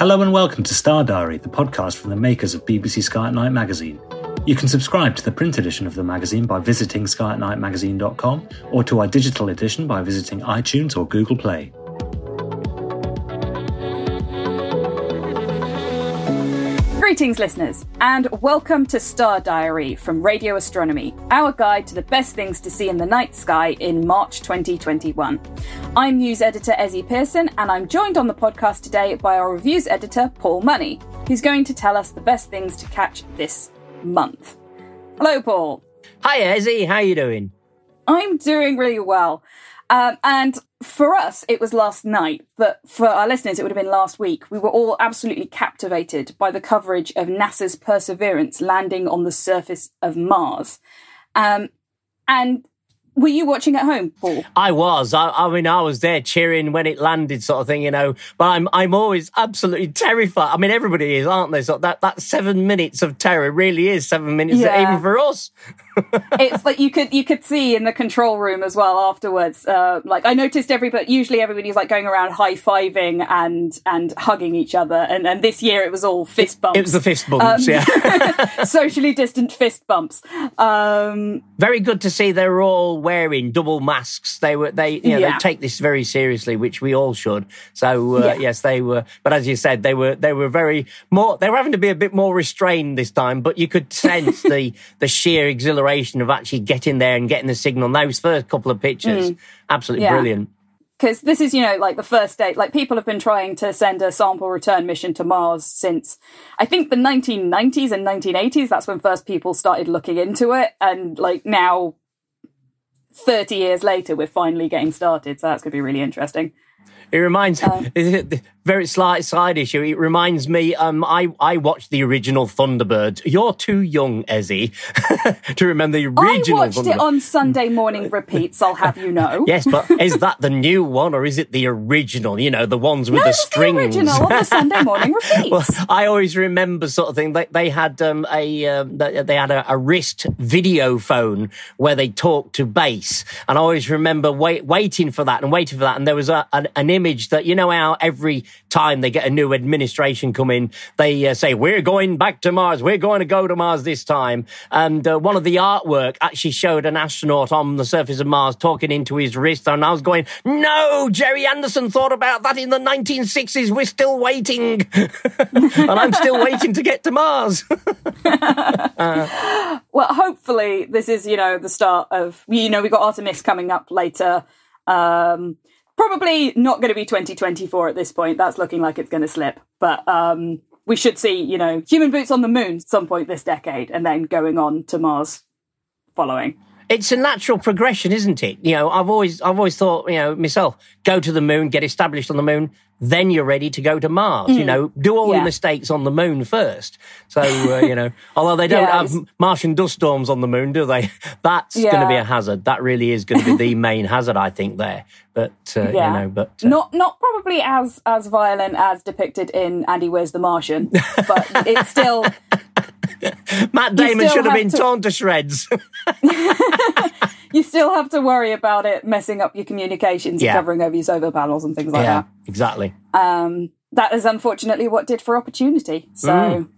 Hello and welcome to Star Diary, the podcast from the makers of BBC Sky at Night magazine. You can subscribe to the print edition of the magazine by visiting skyatnightmagazine.com or to our digital edition by visiting iTunes or Google Play. Greetings, listeners, and welcome to Star Diary from Radio Astronomy, our guide to the best things to see in the night sky in March 2021. I'm news editor Ezzy Pearson, and I'm joined on the podcast today by our reviews editor Paul Money, who's going to tell us the best things to catch this month. Hello, Paul. Hi, Ezzy. How are you doing? I'm doing really well. Um, and for us, it was last night, but for our listeners, it would have been last week. We were all absolutely captivated by the coverage of NASA's Perseverance landing on the surface of Mars. Um, and were you watching at home, Paul? I was. I, I, mean, I was there cheering when it landed, sort of thing, you know. But I'm, I'm always absolutely terrified. I mean, everybody is, aren't they? So that that seven minutes of terror really is seven minutes, yeah. even for us. It's like you could you could see in the control room as well afterwards. Uh, like I noticed everybody. Usually everybody's like going around high fiving and and hugging each other, and and this year it was all fist bumps. It was the fist bumps, um, yeah. socially distant fist bumps. Um, Very good to see they're all wearing double masks. They were they you know yeah. they take this very seriously, which we all should. So uh, yeah. yes, they were. But as you said, they were they were very more. They were having to be a bit more restrained this time, but you could sense the the sheer exhilaration exhilaration of actually getting there and getting the signal. Those first couple of pictures, mm. absolutely yeah. brilliant. Because this is, you know, like the first date. like people have been trying to send a sample return mission to Mars since I think the 1990s and 1980s. That's when first people started looking into it. And like now, 30 years later, we're finally getting started. So that's going to be really interesting. It reminds um, very slight side issue. It reminds me. Um, I I watched the original Thunderbirds. You're too young, Ezzy, to remember the original. I watched it on Sunday morning repeats. I'll have you know. yes, but is that the new one or is it the original? You know, the ones with no, the strings. The original on the Sunday morning repeats. well, I always remember sort of thing. They they had um, a um, they had a, a, wrist video phone where they talked to base, and I always remember wait, waiting for that and waiting for that, and there was a, an, an image that you know how every time they get a new administration come in, they uh, say, we're going back to Mars. We're going to go to Mars this time. And uh, one of the artwork actually showed an astronaut on the surface of Mars talking into his wrist. And I was going, no, Gerry Anderson thought about that in the 1960s. We're still waiting. and I'm still waiting to get to Mars. uh, well, hopefully this is, you know, the start of, you know, we've got Artemis coming up later. Um, probably not going to be 2024 at this point. That's looking like it's going to slip. But um, we should see, you know, human boots on the moon some point this decade and then going on to Mars following. It's a natural progression, isn't it? You know, I've always, I've always thought, you know, myself, go to the moon, get established on the moon, then you're ready to go to Mars. Mm. You know, do all yeah. your mistakes on the moon first. So, uh, you know, although they don't yeah, have Martian dust storms on the moon, do they? That's yeah. going to be a hazard. That really is going to be the main hazard, I think, there. But, uh, you know, but. Uh, not, not probably as, as violent as depicted in Andy Weir's The Martian, but it's still. Matt Damon should have been to... torn to shreds. you still have to worry about it messing up your communications yeah. and covering over your solar panels and things like yeah, that. Exactly. Um, that is unfortunately what did for Opportunity. So, mm.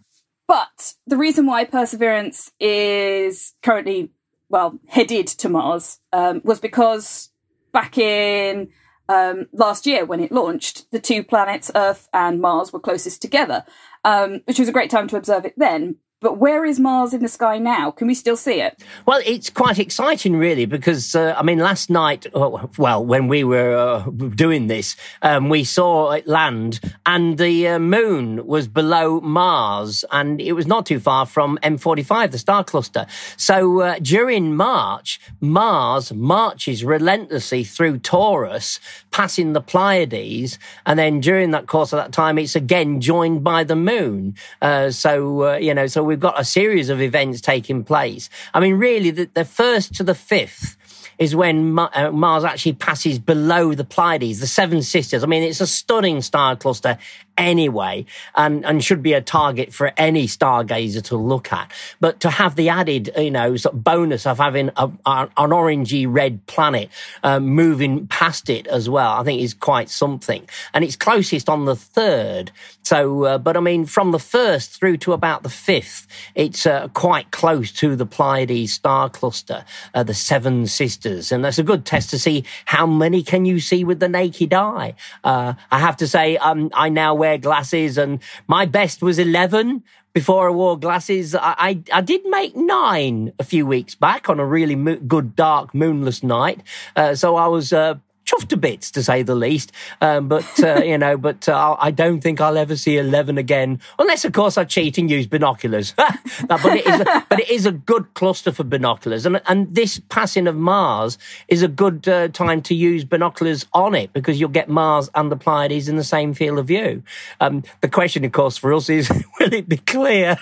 but the reason why Perseverance is currently well, headed to Mars, um, was because back in um, last year when it launched, the two planets, Earth and Mars, were closest together, um, which was a great time to observe it then. But where is Mars in the sky now? Can we still see it? Well, it's quite exciting, really, because uh, I mean, last night, oh, well, when we were uh, doing this, um, we saw it land, and the uh, moon was below Mars, and it was not too far from M45, the star cluster. So uh, during March, Mars marches relentlessly through Taurus, passing the Pleiades, and then during that course of that time, it's again joined by the moon. Uh, so uh, you know, so we've got a series of events taking place. I mean, really, the, the first to the fifth is when uh, Mars actually passes below the Pleiades, the Seven Sisters. I mean, it's a stunning star cluster anyway, and, and should be a target for any stargazer to look at. But to have the added, you know, sort of bonus of having a, a, an orangey red planet um, moving past it as well, I think is quite something. And it's closest on the third. So, uh, but I mean, from the first through to about the fifth, it's uh, quite close to the Pleiades star cluster, uh, the Seven Sisters, and that's a good test to see how many can you see with the naked eye. Uh, I have to say, um, I now wear glasses, and my best was 11 before I wore glasses. I, I, I did make nine a few weeks back on a really mo- good, dark, moonless night. Uh, so I was uh, chuffed to bits, to say the least. Um, but, uh, you know, but uh, I don't think I'll ever see 11 again, unless, of course, I cheat and use binoculars. but, it is a, but it is a good cluster for binoculars. And, and this passing of Mars is a good uh, time to use binoculars on it because you'll get Mars and the Pleiades in the same field of view. Um, the question, of course, for us is, will it be clear?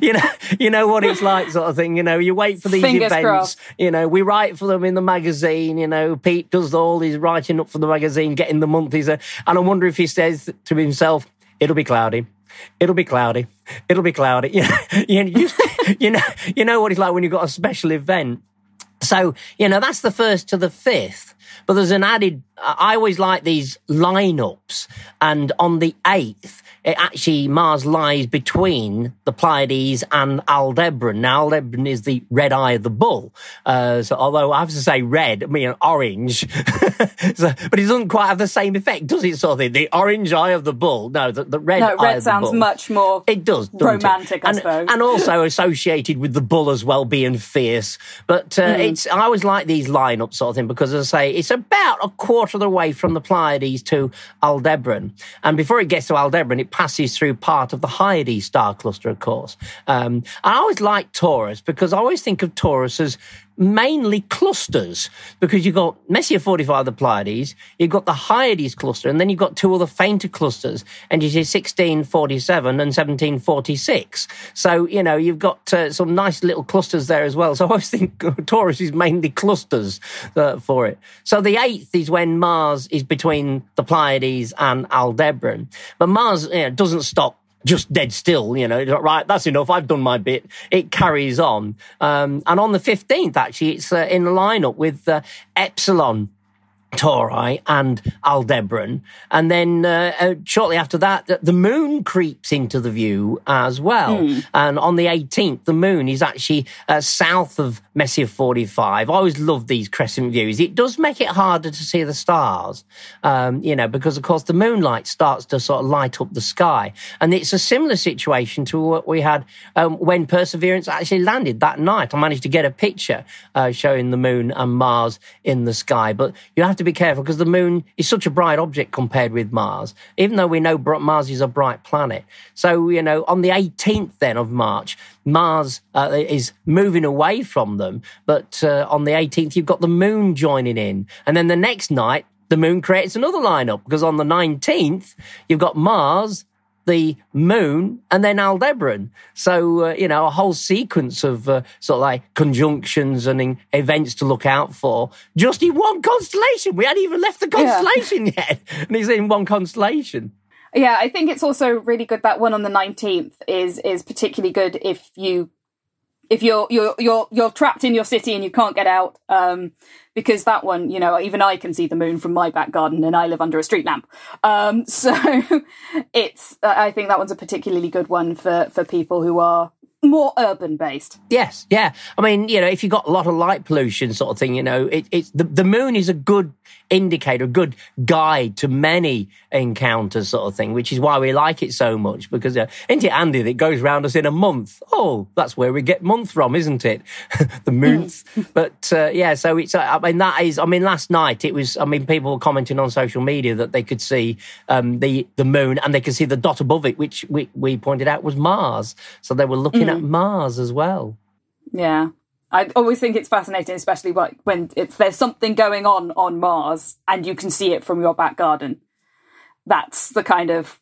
you know, you know what it's like sort of thing. You know, you wait for these Fingers events. crossed. You know, we write for them in the magazine. You know, Pete does all his writing up for the magazine, getting the monthlies. And I wonder if he says to himself, it'll be cloudy. It'll be cloudy. It'll be cloudy. You know, you, you know, you know what it's like when you've got a special event. So, you know, that's the first to the fifth. But there's an added, I always like these lineups. And on the eighth, it actually, Mars lies between the Pleiades and Aldebaran. Now, Aldebaran is the red eye of the bull. Uh, so although I have to say red, I mean orange. so, but it doesn't quite have the same effect, does it? Sort of thing? The orange eye of the bull. No, the, the red No, eye red of the sounds much more It does, romantic, it? I and, suppose. and also associated with the bull as well being fierce. But uh, Hmm. it's I always like these lineups sort of thing because, as I say, it's about a quarter of the way from the Pleiades to Aldebaran, and before it gets to Aldebaran, it passes through part of the Hyades star cluster, of course. Um, I always like Taurus because I always think of Taurus as mainly clusters because you've got Messier 45, the Pleiades, you've got the Hyades cluster, and then you've got two other fainter clusters, NGC 1647 and 1746. So, you know, you've got uh, some nice little clusters there as well. So I always think Taurus is mainly clusters uh, for it. So the eighth is when Mars is between the Pleiades and Aldebaran. But Mars you know, doesn't stop just dead still, you know, right, that's enough, I've done my bit. It carries on. Um, and on the 15th, actually, it's uh, in the lineup with uh, Epsilon. Tauri and Aldebaran. And then uh, uh, shortly after that, the- moon creeps into the view as well. And on the 18th, the moon is actually uh, south of Messier 45. I always love these crescent views. It does make it harder to see the stars, um, you know, because of course the moonlight starts to sort of light up the sky. And it's a similar situation to what we had um, when Perseverance actually landed that night. I managed to get a picture uh, showing the moon and Mars in the sky. But you have to be careful because the moon is such a bright object compared with Mars, even though we know Mars is a bright planet. So, you know, on the 18th then of March, Mars uh, is moving away from them. But uh, on the 18th, you've got the moon joining in. And then the next night, the moon creates another lineup because on the 19th, you've got Mars, the moon, and then Aldebaran. So, uh, you know, a whole sequence of uh, sort of like conjunctions and in- events to look out for just in one constellation. We hadn't even left the Yeah. constellation yet. And he's in one constellation. Yeah, I think it's also really good that one on the nineteenth is is particularly good if you if you're you're you're you're trapped in your city and you can't get out. Um, because that one, you know, even I can see the moon from my back garden, and I live under a street lamp. Um, so it's I think that one's a particularly good one for for people who are more urban based. Yes, yeah. I mean, you know, if you've got a lot of light pollution sort of thing, you know, it, it's the, the moon is a good indicator, a good guide to many encounters sort of thing, which is why we like it so much because, uh, isn't it, Andy, that goes round us in a month? Oh, that's where we get month from, isn't it? the month. but, uh, yeah, so it's, uh, I mean, that is, I mean, last night it was, I mean, people were commenting on social media that they could see, um, the, the moon and they could see the dot above it, which we, we pointed out was Mars. So they were looking mm. at Mars as well. Yeah. I always think it's fascinating, especially when it's there's something going on on Mars and you can see it from your back garden. That's the kind of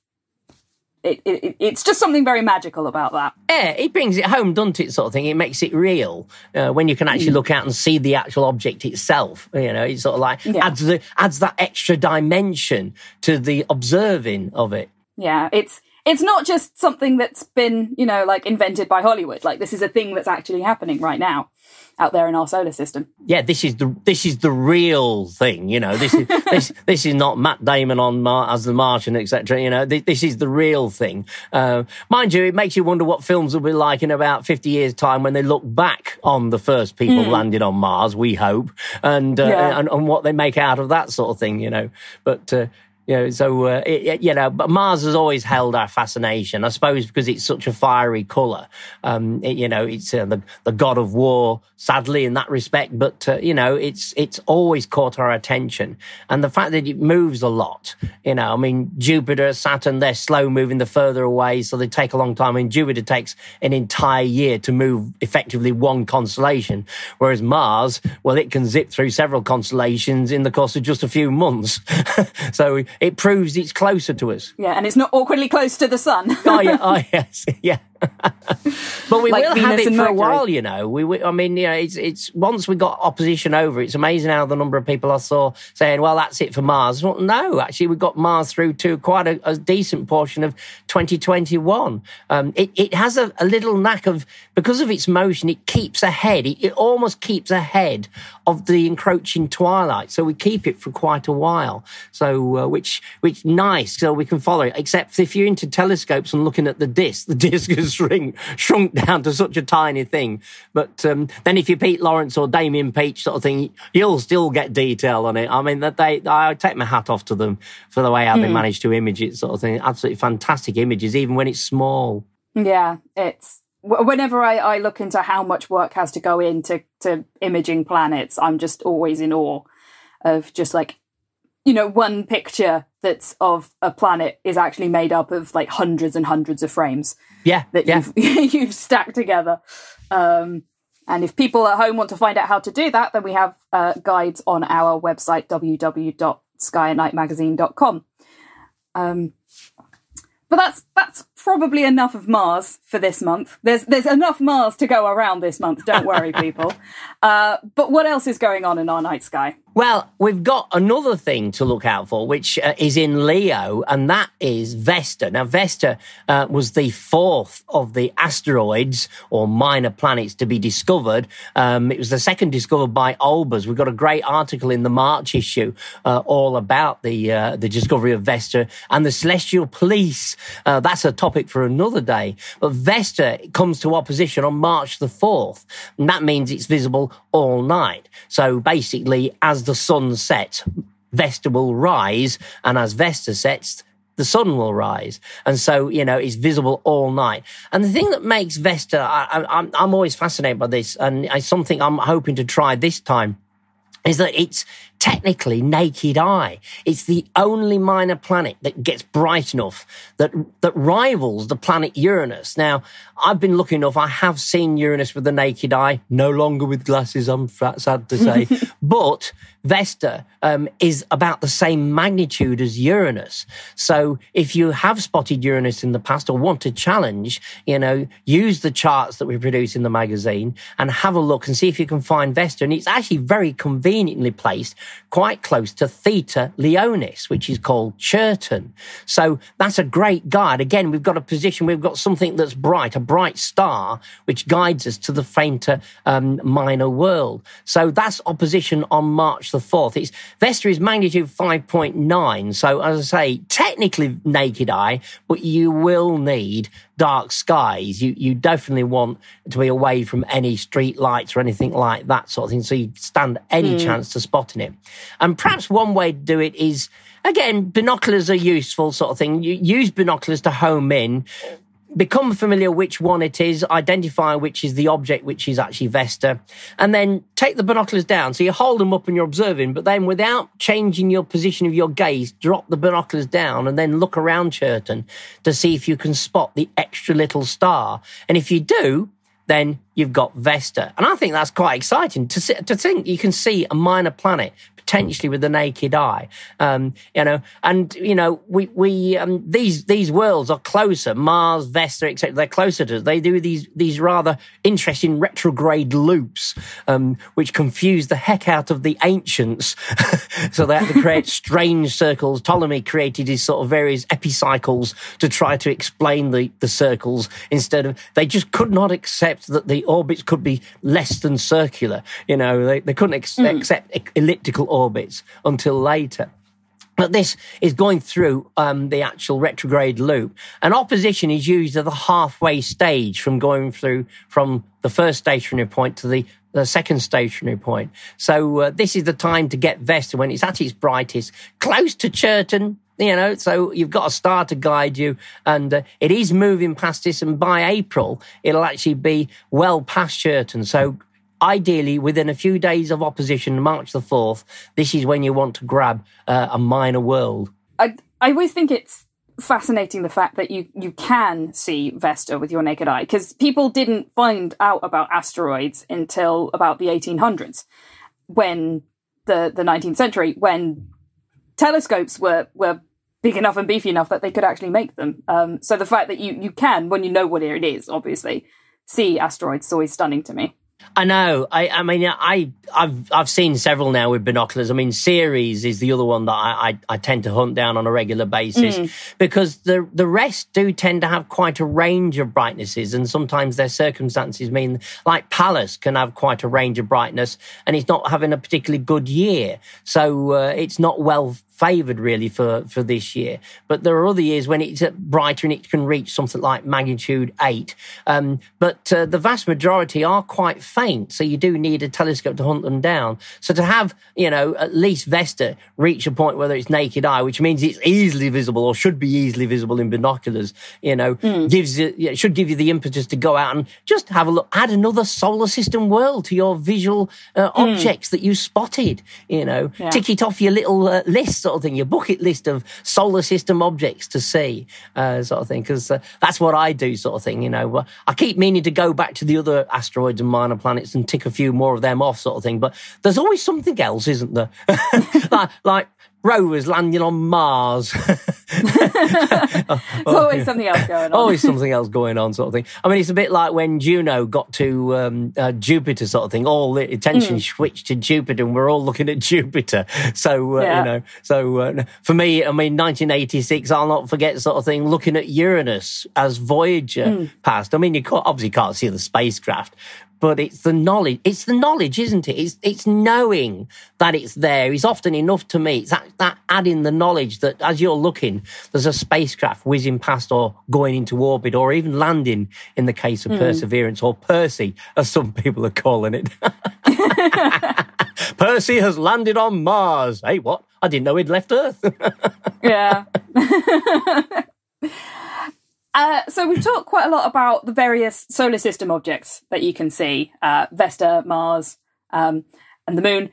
it, it, it's just something very magical about that. Yeah, it brings it home, doesn't it? Sort of thing. It makes it real uh, when you can actually mm. look out and see the actual object itself. You know, it's sort of like yeah. adds the adds that extra dimension to the observing of it. Yeah, it's it's not just something that's been, you know, like invented by Hollywood. Like this is a thing that's actually happening right now out there in our solar system. Yeah, this is the this is the real thing. You know, this is this this is not Matt Damon on Mar- as the Martian, etc. You know, this, this, is the real thing. Uh, mind you, it makes you wonder what films will be like in about fifty years' time when they look back on the first people mm. landed on Mars. We hope, and, uh, yeah. and and what they make out of that sort of thing. You know, but. Uh, you know, so uh, it, you know, but Mars has always held our fascination. I suppose because it's such a fiery color. Um, it, you know, it's uh, the the god of war, sadly in that respect. But uh, you know, it's it's always caught our attention, and the fact that it moves a lot. You know, I mean, Jupiter, Saturn, they're slow moving the further away, so they take a long time. I mean, Jupiter takes an entire year to move effectively one constellation, whereas Mars, well, it can zip through several constellations in the course of just a few months. so it proves it's closer to us. Yeah, and it's not awkwardly close to the sun. oh yeah, oh yes, yeah. but we like will Venus have it for Mercury. a while, you know. We, we, I mean, you know, it's it's once we got opposition over. It's amazing how the number of people I saw saying, "Well, that's it for Mars." Well, no, actually, we got Mars through to quite a, a decent portion of 2021. Um, it it has a, a, little knack of because of its motion, it keeps ahead. It, it almost keeps ahead of the encroaching twilight, so we keep it for quite a while. So, uh, which which nice, so we can follow it. Except if you're into telescopes and looking at the disk, the disk is shrink, shrunk down to such a tiny thing. But um, then if you're Pete Lawrence or Damian Peach sort of thing, you'll still get detail on it. I mean, that they, I take my hat off to them for the way how mm. they hmm. managed to image it sort of thing. Absolutely fantastic images, even when it's small. Yeah, it's whenever I, I look into how much work has to go into to imaging planets, I'm just always in awe of just like you know, one picture that's of a planet is actually made up of like hundreds and hundreds of frames. Yeah, that yeah. you've you've stacked together. Um, and if people at home want to find out how to do that, then we have uh, guides on our website www.skyatnightmagazine.com. Um, but that's that's probably enough of Mars for this month. There's there's enough Mars to go around this month. Don't worry, people. Uh, but what else is going on in our night sky? Well, we've got another thing to look out for, which uh, is in Leo, and that is Vesta. Now, Vesta uh, was the fourth of the asteroids or minor planets to be discovered. Um, it was the second discovered by Olbers. We've got a great article in the March issue uh, all about the uh, the discovery of Vesta and the Celestial Police. Uh, that's a topic for another day. But Vesta comes to opposition on March the fourth, and that means it's visible all night. So basically, as the sun sets, Vesta will rise, and as Vesta sets, the sun will rise. And so, you know, it's visible all night. And the thing that makes Vesta, I, am always fascinated by this, and it's something I'm hoping to try this time, is that it's technically naked eye. It's the only minor planet that gets bright enough that that rivals the planet Uranus. Now, I've been lucky enough; I have seen Uranus with the naked eye, no longer with glasses. I'm sad to say, but Vesta um, is about the same magnitude as Uranus. So, if you have spotted Uranus in the past or want to challenge, you know, use the charts that we produce in the magazine and have a look and see if you can find Vesta. And it's actually very conveniently placed quite close to Theta Leonis, which is called Chertan. So that's a great guide. Again, we've got a position, we've got something that's bright, a bright star, which guides us to the fainter um, minor world. So that's opposition on March the 4th. It's Vesta is magnitude 5.9. So as I say, technically naked eye, but you will need dark skies, you, you definitely want to be away from any street lights or anything like that sort of thing. So you stand any mm. chance to spotting it. And perhaps one way to do it is, again, binoculars are useful sort of thing. You use binoculars to home in become familiar which one it is, identify which is the object, which is actually Vesta, and then take the binoculars down. So you hold them up and you're observing, but then without changing your position of your gaze, drop the binoculars down and then look around Chertan to see if you can spot the extra little star. And if you do, then you've got Vesta. And I think that's quite exciting to, to think you can see a minor planet potentially with the naked eye. Um, you know, and you know, we we um, these these worlds are closer. Mars, Vesta, etc. They're closer to us. They do these these rather interesting retrograde loops, um, which confuse the heck out of the ancients. so they had to create strange circles. Ptolemy created his sort of various epicycles to try to explain the the circles instead of they just could not accept that the orbits could be less than circular. You know, they, they couldn't ex- mm. accept elliptical orbits until later. But this is going through um, the actual retrograde loop. And opposition is used at the halfway stage from going through from the first stationary point to the, the second stationary point. So uh, this is the time to get Vesta when it's at its brightest, close to Chertan, you know, so you've got a star to guide you, and uh, it is moving past this. And by April, it'll actually be well past Chertan. So ideally within a few days of opposition, March the 4th, this is when you want to grab uh, a minor world. I, I always think it's fascinating the fact that you, you can see Vesta with your naked eye because people didn't find out about asteroids until about the 1800s when the, the 19th century when telescopes were, were big enough and beefy enough that they could actually make them. Um, so the fact that you, you can, when you know what it is, obviously, see asteroids is always stunning to me. I know. I, I mean, I, I've, I've seen several now with binoculars. I mean, Ceres is the other one that I, I, I tend to hunt down on a regular basis mm. because the, the rest do tend to have quite a range of brightnesses and sometimes their circumstances mean like Pallas can have quite a range of brightness and it's not having a particularly good year. So, uh, it's not well favoured really for, for this year. But there are other years when it's brighter and it can reach something like magnitude eight. Um, but uh, the vast majority are quite faint, so you do need a telescope to hunt them down. So to have, you know, at least Vesta reach a point where it's naked eye, which means it's easily visible or should be easily visible in binoculars, you know, mm. gives you, you know, should give you the impetus to go out and just have a look, add another solar system world to your visual uh, mm. objects that you spotted, you know, yeah. tick it off your little uh, list sort of thing, your bucket list of solar system objects to see, uh, sort of thing, because uh, that's what I do, sort of thing. You know, I keep meaning to go back to the other asteroids and minor planets and tick a few more of them off, sort of thing. But there's always something else, isn't there? like, like rovers landing on Mars. There's always something else going on. always something else going on, sort of thing. I mean, it's a bit like when Juno got to um, uh, Jupiter, sort of thing. All the attention mm. switched to Jupiter, and we're all looking at Jupiter. So uh, yeah. you know, so uh, for me, I mean, 1986, I'll not forget, sort of thing, looking at Uranus as Voyager mm. passed. I mean, you can't, obviously can't see the spacecraft, but it's the knowledge. It's the knowledge, isn't it? It's, it's knowing that it's there is often enough to me. It's that, that adding the knowledge that as you're looking, there's a spacecraft whizzing past or going into orbit or even landing in the case of mm. Perseverance or Percy, as some people are calling it. Percy has landed on Mars. Hey, what? I didn't know he'd left Earth. yeah. Uh, so we've talked quite a lot about the various solar system objects that you can see, uh, Vesta, Mars, um, and the Moon.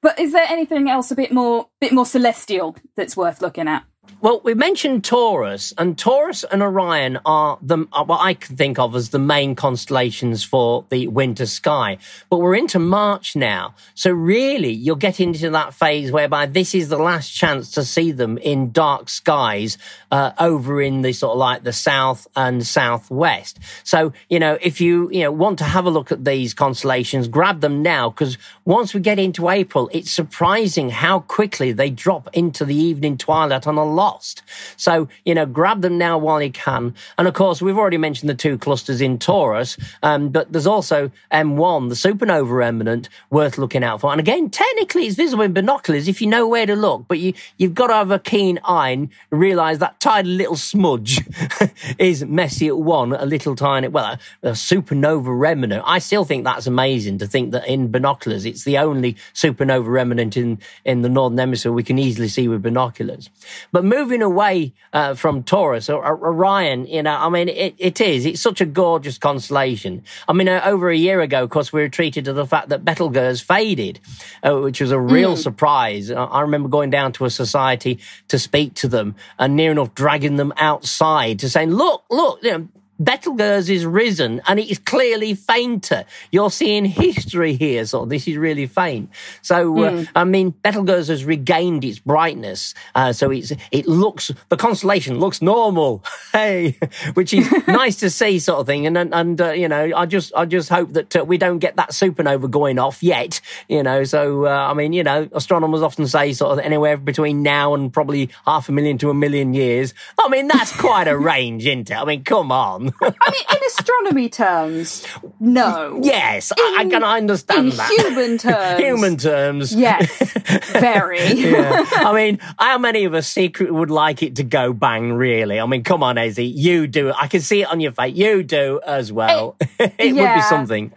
But is there anything else a bit more, bit more celestial that's worth looking at? Well, we mentioned Taurus, and Taurus and Orion are the are what I can think of as the main constellations for the winter sky. But we're into March now, so really you're getting into that phase whereby this is the last chance to see them in dark skies uh, over in the sort of like the south and southwest. So you know, if you you know want to have a look at these constellations, grab them now because once we get into April, it's surprising how quickly they drop into the evening twilight on a lost. So, you know, grab them now while you can. And of course, we've already mentioned the two clusters in Taurus, um, but there's also M1, the supernova remnant, worth looking out for. And again, technically it's visible in binoculars if you know where to look, but you, you've got to have a keen eye and realize that tiny little smudge is Messier 1, a little tiny, well, a, a supernova remnant. I still think that's amazing to think that in binoculars, it's the only supernova remnant in, in the Northern Hemisphere we can easily see with binoculars. But moving away uh, from Taurus or, or, Orion, you know, I mean, it, it is, it's such a gorgeous constellation. I mean, uh, over a year ago, of course, we were treated to the fact that Betelgeuse faded, uh, which was a real mm. surprise. I remember going down to a society to speak to them and near enough dragging them outside to saying, look, look, you know, Betelgeuse is risen and it is clearly fainter. You're seeing history here. So this is really faint. So, mm. uh, hmm. I mean, Betelgeuse has regained its brightness. Uh, so it's, it looks, the constellation looks normal. hey, which is nice to see sort of thing. And, and, and uh, you know, I just, I just hope that uh, we don't get that supernova going off yet, you know. So, uh, I mean, you know, astronomers often say sort of anywhere between now and probably half a million to a million years. I mean, that's quite a range, isn't it? I mean, come on. I mean, in astronomy terms, no. Yes, in, I, can understand in that. Human terms. human terms. Yes, very. yeah. I mean, how many of us secretly would like it to go bang, really? I mean, come on, Ezzy, you do it. I can see it on your face. You do as well. It, it yeah. would be something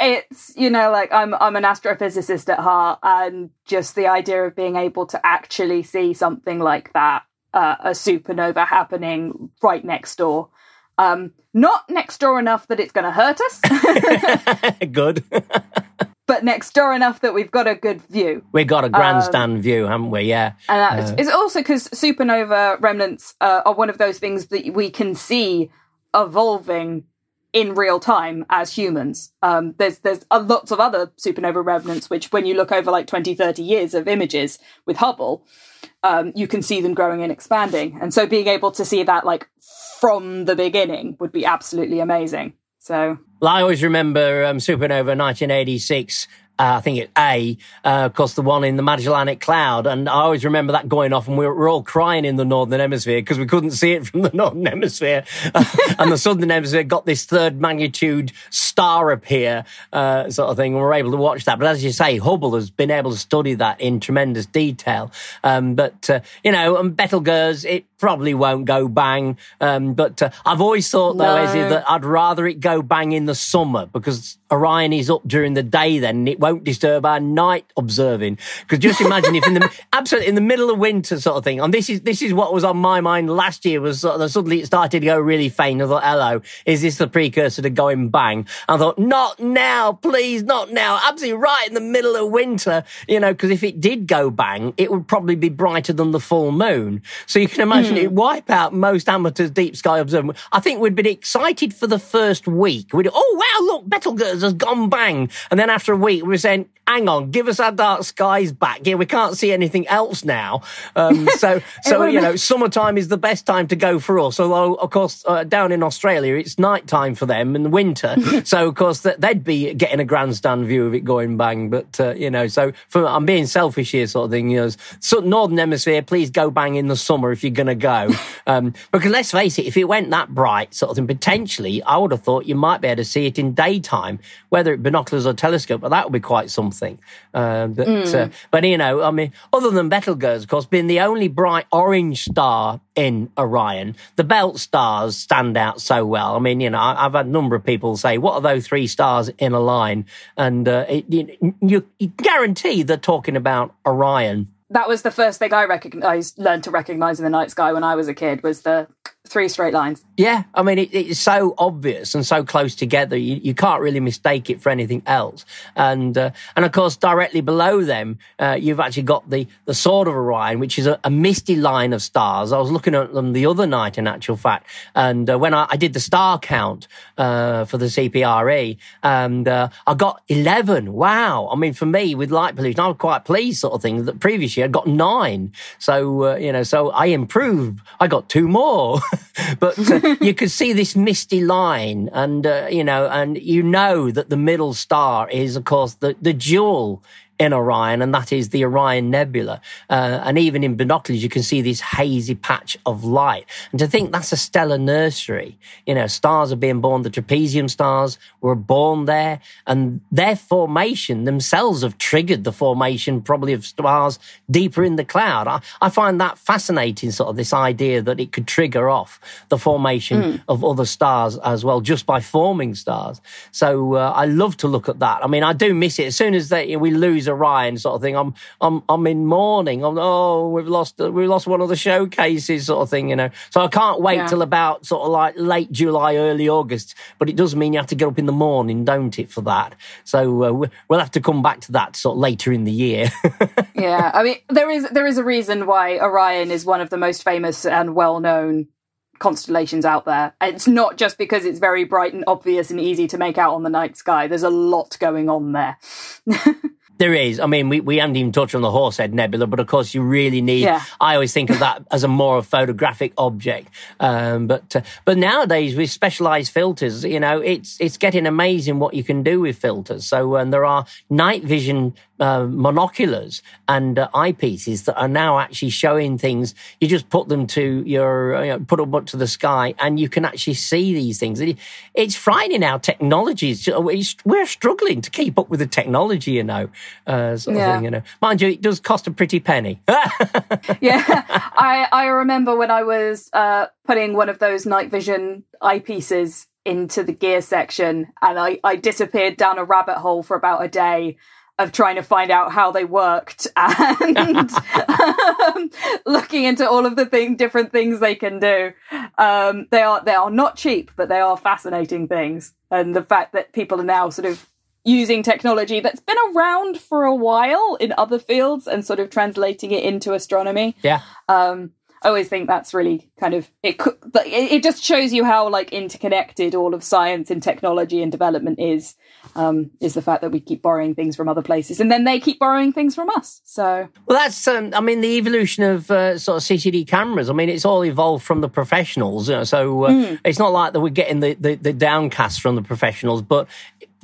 it's you know like i'm i'm an astrophysicist at heart and just the idea of being able to actually see something like that uh, a supernova happening right next door um, not next door enough that it's going to hurt us. good. but next door enough that we've got a good view. We've got a grandstand um, view, haven't we? Yeah. And uh, it's also because supernova remnants uh, are one of those things that we can see evolving in real time as humans. Um, there's there's uh, lots of other supernova remnants which, when you look over like 20, 30 years of images with Hubble, um, you can see them growing and expanding. And so being able to see that like from the beginning would be absolutely amazing. So well, I always remember um, Supernova 1986 uh, I think it's A, uh, of course, the one in the Magellanic Cloud. And I always remember that going off and we were, were all crying in the Northern Hemisphere because we couldn't see it from the Northern Hemisphere. and the Southern Hemisphere got this third magnitude star appear, uh, sort of thing. And we are able to watch that. But as you say, Hubble has been able to study that in tremendous detail. Um, but, uh, you know, and Betelgeuse, it probably won't go bang. Um, but uh, I've always thought, though, no. Ezzy, that I'd rather it go bang in the summer because Orion is up during the day then it won't disturb our night observing. Because just imagine if in the, absolutely in the middle of winter sort of thing, and this is, this is what was on my mind last year was sort of, suddenly it started to go really faint. I thought, hello, is this the precursor to going bang? I thought, not now, please, not now. Absolutely right in the middle of winter, you know, because if it did go bang, it would probably be brighter than the full moon. So you can imagine mm. it wipe out most amateurs deep sky observing. I think we'd been excited for the first week. We'd, oh wow, look, Betelgeuse has gone bang. And then after a week, we were saying, hang on, give us our dark skies back. Yeah, we can't see anything else now. Um, so, so you know, summertime is the best time to go for us. Although, of course, uh, down in Australia, it's night time for them in the winter. so, of course, they'd be getting a grandstand view of it going bang. But, uh, you know, so for, I'm being selfish here, sort of thing. You know, so Northern Hemisphere, please go bang in the summer if you're going to go. Um, because let's face it, if it went that bright, sort of thing, potentially, I would have thought you might be able to see it in daytime whether it binoculars or telescope, but that would be quite something. Uh, but, mm. uh, but, you know, I mean, other than Betelgeuse, of course, being the only bright orange star in Orion, the belt stars stand out so well. I mean, you know, I've had a number of people say, what are those three stars in a line? And uh, it, you, you guarantee they're talking about Orion that was the first thing I recognized, learned to recognize in the night sky when I was a kid was the three straight lines. Yeah, I mean it, it's so obvious and so close together. You, you can't really mistake it for anything else. And uh, and of course, directly below them, uh, you've actually got the the Sword of Orion, which is a, a, misty line of stars. I was looking at them the other night, in actual fact, and uh, when I, I, did the star count uh, for the CPRE, and uh, I got eleven. Wow! I mean, for me with light pollution, I was quite pleased, sort of thing. That previous year I got nine, so uh, you know, so I improved. I got two more. but uh, you could see this misty line, and uh, you know, and you know that the middle star is, of course, the the jewel in Orion, and that is the Orion Nebula. Uh, and even in binoculars, you can see this hazy patch of light. And to think that's a stellar nursery, you know, stars are being born, the trapezium stars were born there, and their formation themselves have triggered the formation probably of stars deeper in the cloud. I, I find that fascinating, sort of this idea that it could trigger off the formation mm. of other stars as well, just by forming stars. So uh, I love to look at that. I mean, I do miss it. As soon as they, we lose Orion, sort of thing, I'm I'm I'm in mourning. I'm oh, we've lost we've lost one of the showcases, sort of thing, you know. So I can't wait yeah. till about sort of like late July, early August. But it does mean you have to get up in the morning, don't it, for that? So uh, we'll have to come back to that sort of later in the year. yeah, I mean, there is there is a reason why Orion is one of the most famous and well known constellations out there. It's not just because it's very bright and obvious and easy to make out on the night sky. There's a lot going on there. There is. I mean, we, we haven't even touched on the Horsehead Nebula, but of course, you really need. Yeah. I always think of that as a more of photographic object. Um, but uh, but nowadays with specialized filters, you know, it's it's getting amazing what you can do with filters. So and there are night vision uh, monoculars and uh, eyepieces that are now actually showing things. You just put them to your, you know, put them up to the sky, and you can actually see these things. It's frightening how technology is. We're struggling to keep up with the technology, you know, uh, sort of yeah. thing. You know, mind you, it does cost a pretty penny. yeah, I I remember when I was uh, putting one of those night vision eyepieces into the gear section, and I I disappeared down a rabbit hole for about a day of trying to find out how they worked and um, looking into all of the thing, different things they can do. Um, they are they are not cheap, but they are fascinating things. And the fact that people are now sort of using technology that's been around for a while in other fields and sort of translating it into astronomy. Yeah. Um, I always think that's really kind of it. It just shows you how like interconnected all of science and technology and development is. Um, is the fact that we keep borrowing things from other places, and then they keep borrowing things from us. So, well, that's um, I mean the evolution of uh, sort of CCD cameras. I mean, it's all evolved from the professionals. You know, so uh, mm. it's not like that we're getting the, the the downcast from the professionals, but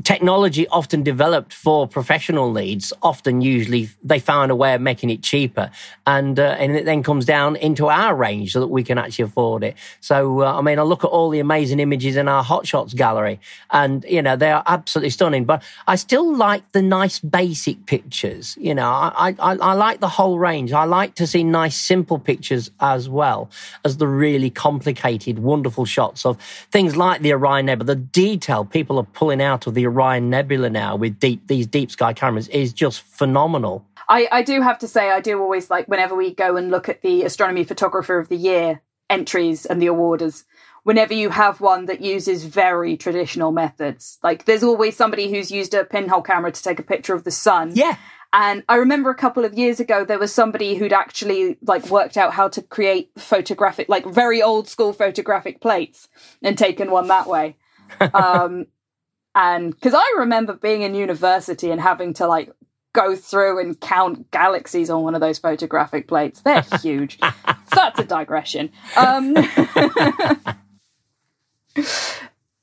technology often developed for professional needs often usually they found a way of making it cheaper. And uh, and it then comes down into our range so that we can actually afford it. So uh, i mean i look at all the amazing images in our hotshots gallery and you know they are absolutely stunning. But i still like the nice basic pictures. You know i i, I like the whole range. I like to see nice simple pictures as well as the really complicated wonderful shots of things like the orion nebula the detail people are pulling out of the Orion Nebula now with deep these deep sky cameras is just phenomenal. I, I do have to say, I do always like whenever we go and look at the Astronomy Photographer of the Year entries and the awarders, whenever you have one that uses very traditional methods, like there's always somebody who's used a pinhole camera to take a picture of the sun. Yeah. And I remember a couple of years ago, there was somebody who'd actually like worked out how to create photographic, like very old school photographic plates and taken one that way. um, and because I remember being in university and having to like go through and count galaxies on one of those photographic plates. They're huge. That's a digression. Um,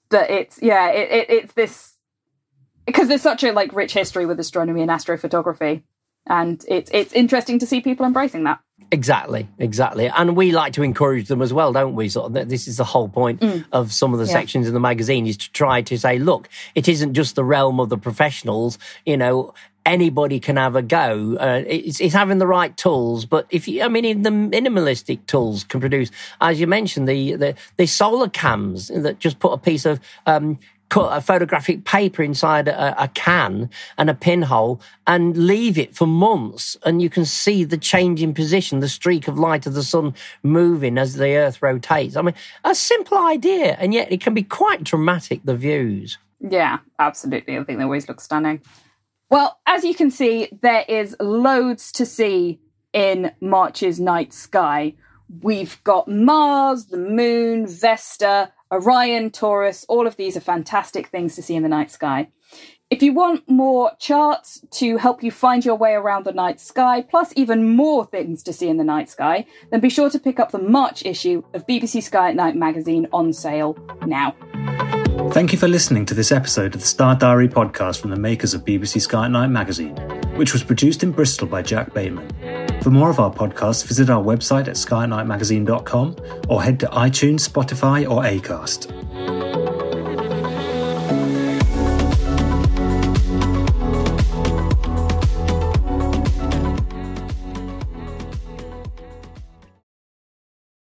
but it's yeah, it, it, it's this because there's such a like rich history with astronomy and astrophotography, and it's it's interesting to see people embracing that. Exactly, exactly. And we like to encourage them as well, don't we? Sort of, this is the whole point mm. of some of the yeah. sections in the magazine is to try to say, look, it isn't just the realm of the professionals. You know, anybody can have a go. Uh, it's, it's, having the right tools, but if you, I mean, even the minimalistic tools can produce, as you mentioned, the the, the solar cams that just put a piece of um, put a photographic paper inside a, a, can and a pinhole and leave it for months. And you can see the change in position, the streak of light of the sun moving as the earth rotates. I mean, a simple idea, and yet it can be quite dramatic, the views. Yeah, absolutely. I think they always look stunning. Well, as you can see, there is loads to see in March's night sky. We've got Mars, the moon, Vesta, Orion, Taurus, all of these are fantastic things to see in the night sky. If you want more charts to help you find your way around the night sky, plus even more things to see in the night sky, then be sure to pick up the March issue of BBC Sky at Night magazine on sale now. Thank you for listening to this episode of the Star Diary podcast from the makers of BBC Sky at Night magazine. which was produced in Bristol by Jack Bateman. For more of our podcasts, visit our website at skyatnightmagazine.com or head to iTunes, Spotify, or Acast.